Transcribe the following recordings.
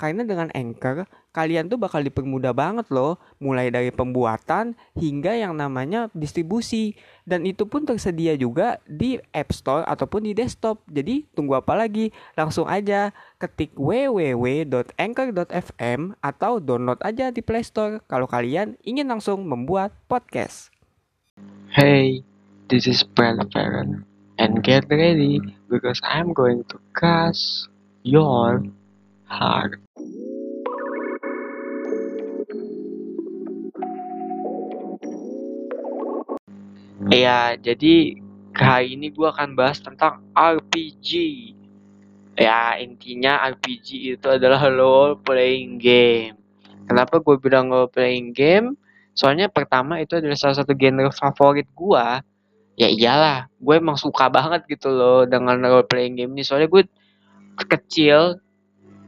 Karena dengan Anchor, kalian tuh bakal dipermudah banget loh, mulai dari pembuatan hingga yang namanya distribusi. Dan itu pun tersedia juga di App Store ataupun di desktop. Jadi tunggu apa lagi? Langsung aja ketik www.anchor.fm atau download aja di Play Store kalau kalian ingin langsung membuat podcast. Hey, this is Brand Farron, and get ready because I'm going to crush your heart. Ya, jadi kali ini gue akan bahas tentang RPG. Ya, intinya RPG itu adalah role playing game. Kenapa gue bilang role playing game? Soalnya pertama itu adalah salah satu genre favorit gue. Ya iyalah, gue emang suka banget gitu loh dengan role playing game ini. Soalnya gue kecil,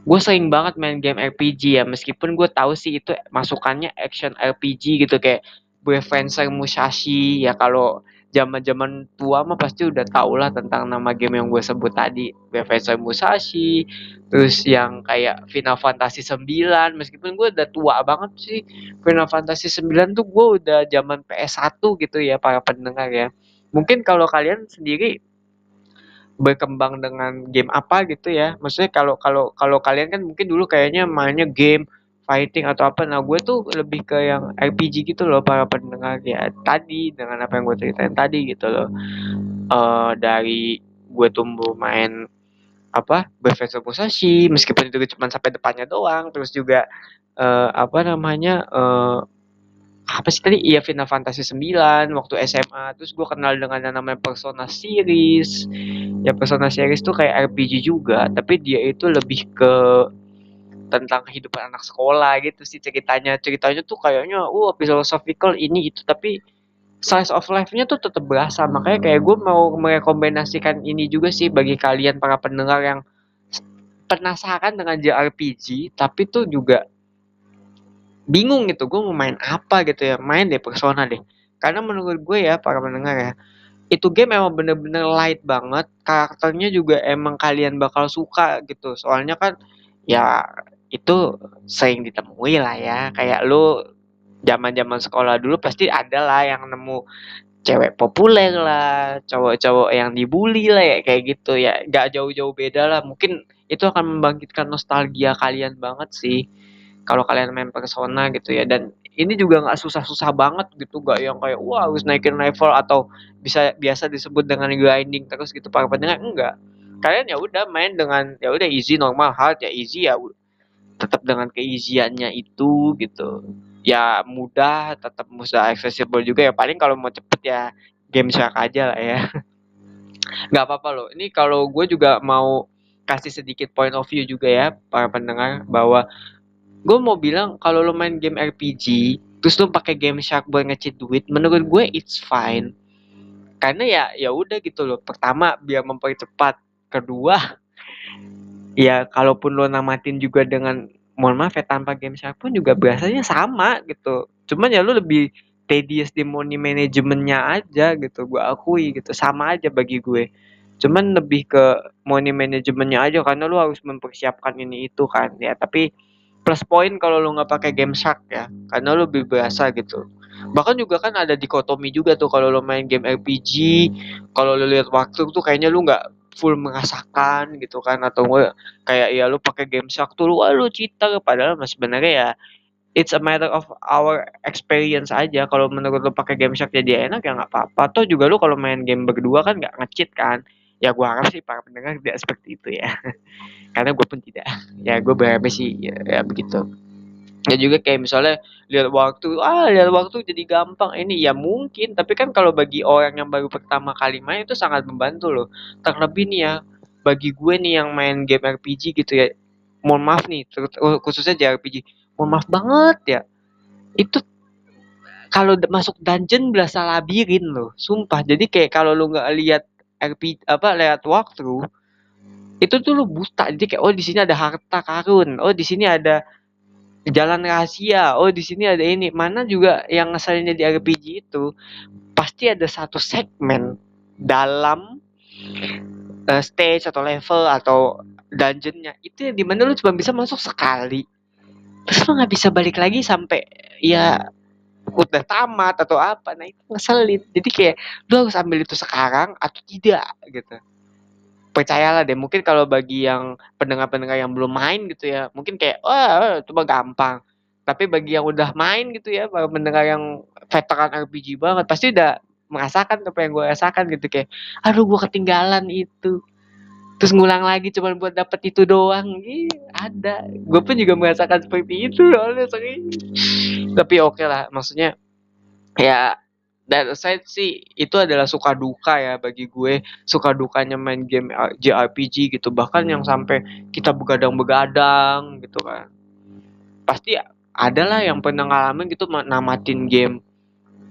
gue sering banget main game RPG ya. Meskipun gue tahu sih itu masukannya action RPG gitu kayak Breathfencer Musashi ya kalau zaman-zaman tua mah pasti udah tau lah tentang nama game yang gue sebut tadi. Breathfencer Musashi terus yang kayak Final Fantasy 9 meskipun gue udah tua banget sih Final Fantasy 9 tuh gue udah zaman PS1 gitu ya para pendengar ya. Mungkin kalau kalian sendiri berkembang dengan game apa gitu ya? Maksudnya kalau kalau kalau kalian kan mungkin dulu kayaknya mainnya game fighting atau apa. Nah gue tuh lebih ke yang RPG gitu loh para pendengar. Ya tadi dengan apa yang gue ceritain tadi gitu loh. Uh, dari gue tumbuh main apa Breath Musashi meskipun itu cuma sampai depannya doang. Terus juga uh, apa namanya uh, apa sih tadi? Iya Final Fantasy 9 waktu SMA terus gue kenal dengan yang namanya Persona series. Ya Persona series tuh kayak RPG juga. Tapi dia itu lebih ke tentang kehidupan anak sekolah gitu sih ceritanya. Ceritanya tuh kayaknya uh philosophical ini itu tapi size of life-nya tuh tetap berasa. Makanya kayak gue mau merekomendasikan ini juga sih bagi kalian para pendengar yang penasaran dengan JRPG tapi tuh juga bingung gitu gue mau main apa gitu ya? Main deh Persona deh. Karena menurut gue ya para pendengar ya itu game emang bener-bener light banget. Karakternya juga emang kalian bakal suka gitu. Soalnya kan ya itu sering ditemui lah ya. Kayak lu zaman-zaman sekolah dulu pasti ada lah yang nemu cewek populer lah cowok-cowok yang dibully lah ya kayak gitu ya. Nggak jauh-jauh beda lah. Mungkin itu akan membangkitkan nostalgia kalian banget sih kalau kalian main persona gitu ya. Dan ini juga nggak susah-susah banget gitu nggak yang kayak wah harus naikin level atau bisa biasa disebut dengan grinding terus gitu para pendengar enggak. Kalian ya udah main dengan ya udah easy normal hard ya easy ya tetap dengan keiziannya itu gitu. Ya mudah tetap mudah accessible juga ya. Paling kalau mau cepet ya game shark aja lah ya. Nggak apa-apa loh. Ini kalau gue juga mau kasih sedikit point of view juga ya para pendengar bahwa gue mau bilang kalau lo main game RPG terus lo pakai game shark buat ngecit duit menurut gue it's fine. Karena ya ya udah gitu loh. Pertama biar mempercepat. Kedua ya kalaupun lo namatin juga dengan mohon maaf ya tanpa game shark pun juga biasanya sama gitu. Cuman ya lo lebih tedious di money manajemennya aja gitu. Gue akui gitu. Sama aja bagi gue. Cuman lebih ke money manajemennya aja karena lo harus mempersiapkan ini itu kan ya. Tapi plus point kalau lo nggak pakai game shark ya. Karena lo lebih berasa gitu. Bahkan juga kan ada dikotomi juga tuh kalau lo main game RPG kalau lo lihat waktu tuh kayaknya lo nggak full merasakan gitu kan atau gue kayak ya lu pakai game shark tuh lu wah lu cheater. Padahal mas sebenarnya ya it's a matter of our experience aja. Kalau menurut lu pakai game shark jadi enak ya nggak apa-apa. Atau juga lu kalau main game berdua kan nggak ngecheat kan. Ya gue harap sih para pendengar tidak seperti itu ya. Karena gue pun tidak. Ya gue berharap sih ya, ya begitu ya juga kayak misalnya lihat waktu ah lihat waktu jadi gampang. Ini ya mungkin tapi kan kalau bagi orang yang baru pertama kali main itu sangat membantu loh. Terlebih nih ya bagi gue nih yang main game RPG gitu ya mohon maaf nih khususnya JRPG mohon maaf banget ya. Itu kalau masuk dungeon berasa labirin loh sumpah. Jadi kayak kalau lu nggak lihat RPG apa lihat waktu itu tuh lu buta. Jadi kayak oh di sini ada harta karun. Oh di sini ada jalan rahasia. Oh di sini ada ini. Mana juga yang ngeselinnya di RPG itu pasti ada satu segmen dalam uh, stage atau level atau dungeonnya. Itu yang di mana lu cuma bisa masuk sekali. Terus lu nggak bisa balik lagi sampai ya udah tamat atau apa. Nah itu ngeselin. Jadi kayak lu harus ambil itu sekarang atau tidak gitu percayalah deh mungkin kalau bagi yang pendengar-pendengar yang belum main gitu ya mungkin kayak wah oh, cuma gampang. Tapi bagi yang udah main gitu ya para pendengar yang veteran RPG banget pasti udah merasakan apa yang gue rasakan gitu kayak aduh gue ketinggalan itu. Terus ngulang lagi cuma buat dapet itu doang. Ih, ada. Gue pun juga merasakan seperti itu sering tapi oke okay lah maksudnya ya dan saya sih itu adalah suka duka ya bagi gue. Suka dukanya main game JRPG gitu. Bahkan yang sampai kita begadang-begadang gitu kan. Pasti ada lah yang pernah ngalamin gitu namatin game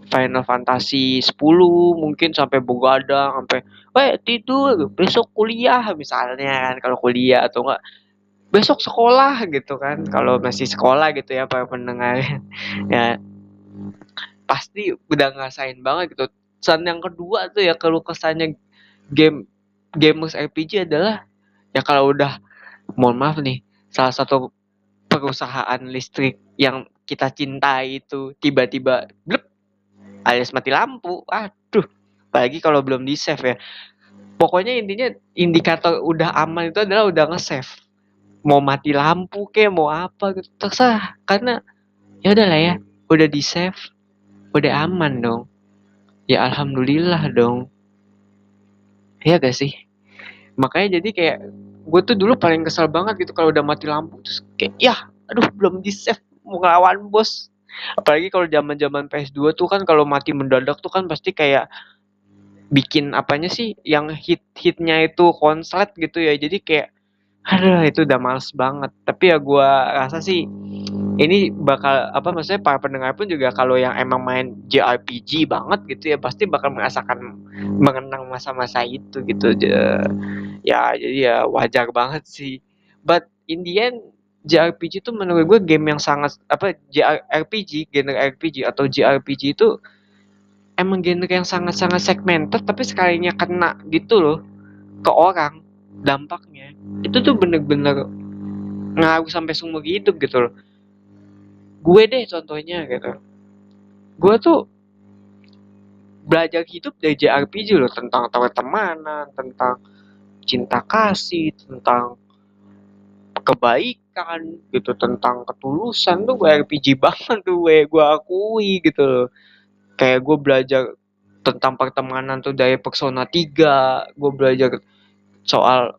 Final Fantasy 10 mungkin sampai begadang sampai eh tidur besok kuliah misalnya kan kalau kuliah atau enggak. Besok sekolah gitu kan. Kalau masih sekolah gitu ya para pendengar. Ya pasti udah ngerasain banget gitu. Dan yang kedua tuh ya kalau kesannya game gamers RPG adalah ya kalau udah mohon maaf nih salah satu perusahaan listrik yang kita cintai itu tiba-tiba blep alias mati lampu. Aduh apalagi kalau belum di save ya. Pokoknya intinya indikator udah aman itu adalah udah nge-save. Mau mati lampu ke mau apa gitu terserah. Karena ya udahlah ya udah di save udah aman dong. Ya alhamdulillah dong. Ya gak sih? Makanya jadi kayak gue tuh dulu paling kesel banget gitu kalau udah mati lampu terus kayak ya aduh belum di save mau ngelawan bos. Apalagi kalau zaman zaman PS2 tuh kan kalau mati mendadak tuh kan pasti kayak bikin apanya sih yang hit hitnya itu konslet gitu ya. Jadi kayak aduh itu udah males banget. Tapi ya gue rasa sih ini bakal apa maksudnya para pendengar pun juga kalau yang emang main JRPG banget gitu ya pasti bakal merasakan mengenang masa-masa itu gitu. Ya jadi ya wajar banget sih. But in the end JRPG itu menurut gue game yang sangat apa JRPG genre RPG atau JRPG itu emang genre yang sangat-sangat segmented tapi sekalinya kena gitu loh ke orang dampaknya. Itu tuh bener-bener ngaruh sampai seumur hidup gitu loh gue deh contohnya gitu. Gue tuh belajar hidup dari JRPG loh tentang pertemanan tentang cinta kasih tentang kebaikan gitu tentang ketulusan. Tuh gue RPG banget tuh gue gue akui gitu loh. Kayak gue belajar tentang pertemanan tuh dari Persona 3 gue belajar soal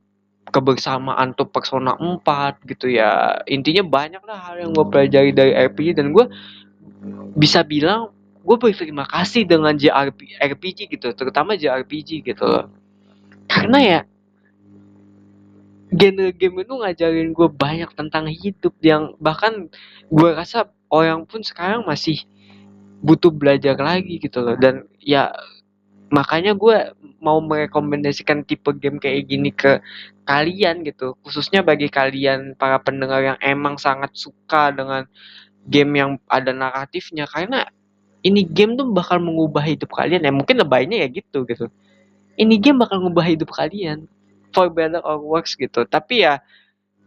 kebersamaan tuh Persona 4 gitu ya. Intinya banyak lah hal yang gue pelajari dari RPG dan gue bisa bilang gue berterima kasih dengan JRPG RPG gitu terutama JRPG gitu loh. Karena ya genre game itu ngajarin gue banyak tentang hidup yang bahkan gue rasa orang pun sekarang masih butuh belajar lagi gitu loh. Dan ya makanya gue mau merekomendasikan tipe game kayak gini ke kalian gitu. Khususnya bagi kalian para pendengar yang emang sangat suka dengan game yang ada naratifnya. Karena ini game tuh bakal mengubah hidup kalian ya. Mungkin lebaynya ya gitu gitu. Ini game bakal mengubah hidup kalian. For better or worse gitu. Tapi ya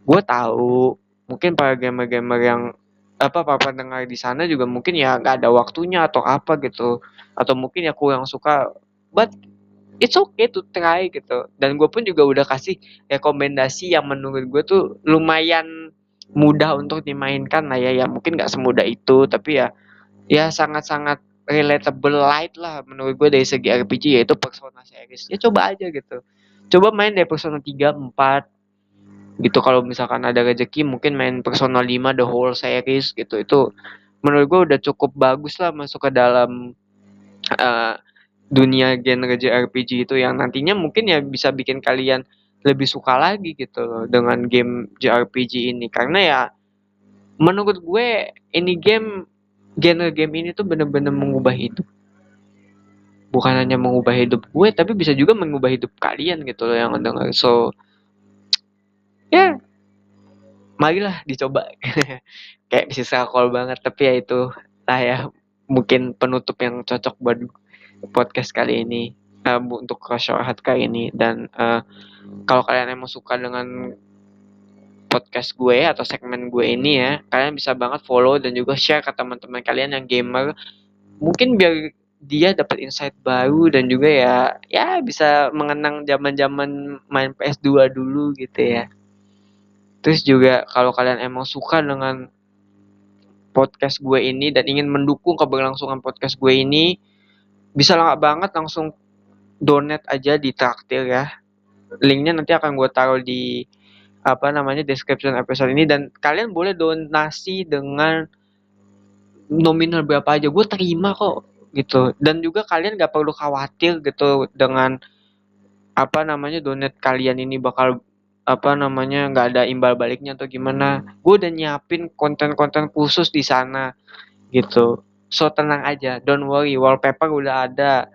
gue tahu mungkin para gamer-gamer yang apa para pendengar di sana juga mungkin ya nggak ada waktunya atau apa gitu. Atau mungkin ya kurang suka. But it's okay to try gitu. Dan gue pun juga udah kasih rekomendasi yang menurut gue tuh lumayan mudah untuk dimainkan lah ya. Ya mungkin nggak semudah itu tapi ya ya sangat-sangat relatable light lah menurut gue dari segi RPG yaitu Persona series. Ya coba aja gitu. Coba main dari Persona 3, 4 gitu kalau misalkan ada rezeki mungkin main Persona 5 the whole series gitu. Itu menurut gue udah cukup bagus lah masuk ke dalam uh, dunia genre JRPG itu yang nantinya mungkin ya bisa bikin kalian lebih suka lagi gitu loh dengan game JRPG ini. Karena ya menurut gue ini game genre game ini tuh bener-bener mengubah hidup. Bukan hanya mengubah hidup gue tapi bisa juga mengubah hidup kalian gitu loh yang dengar so ya marilah dicoba. Kayak bisa call banget tapi ya itu lah ya mungkin penutup yang cocok buat podcast kali ini uh, untuk Hat kali ini. Dan uh, kalau kalian emang suka dengan podcast gue atau segmen gue ini ya kalian bisa banget follow dan juga share ke teman-teman kalian yang gamer. Mungkin biar dia dapat insight baru dan juga ya ya bisa mengenang zaman-zaman main PS2 dulu gitu ya. Terus juga kalau kalian emang suka dengan podcast gue ini dan ingin mendukung keberlangsungan podcast gue ini bisa lah banget langsung donate aja di traktir ya. Linknya nanti akan gue taruh di apa namanya description episode ini. Dan kalian boleh donasi dengan nominal berapa aja. Gue terima kok gitu. Dan juga kalian gak perlu khawatir gitu dengan apa namanya donate kalian ini bakal apa namanya nggak ada imbal baliknya atau gimana. Gue udah nyiapin konten-konten khusus di sana gitu so tenang aja. Don't worry. Wallpaper udah ada.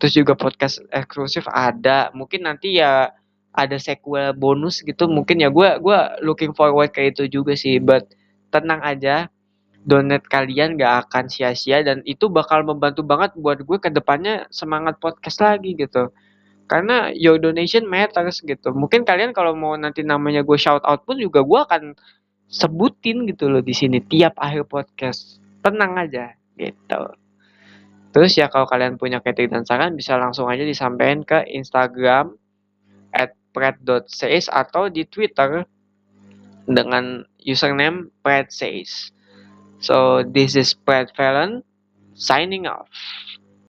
Terus juga podcast eksklusif ada. Mungkin nanti ya ada sequel bonus gitu. Mungkin ya gue gue looking forward kayak itu juga sih. But tenang aja. Donate kalian gak akan sia-sia. Dan itu bakal membantu banget buat gue ke depannya semangat podcast lagi gitu. Karena your donation matters gitu. Mungkin kalian kalau mau nanti namanya gue shout out pun juga gue akan sebutin gitu loh di sini tiap akhir podcast. Tenang aja gitu. Terus ya kalau kalian punya kritik dan saran bisa langsung aja disampaikan ke Instagram at pred.says atau di Twitter dengan username predsays so this is Pred Fallon signing off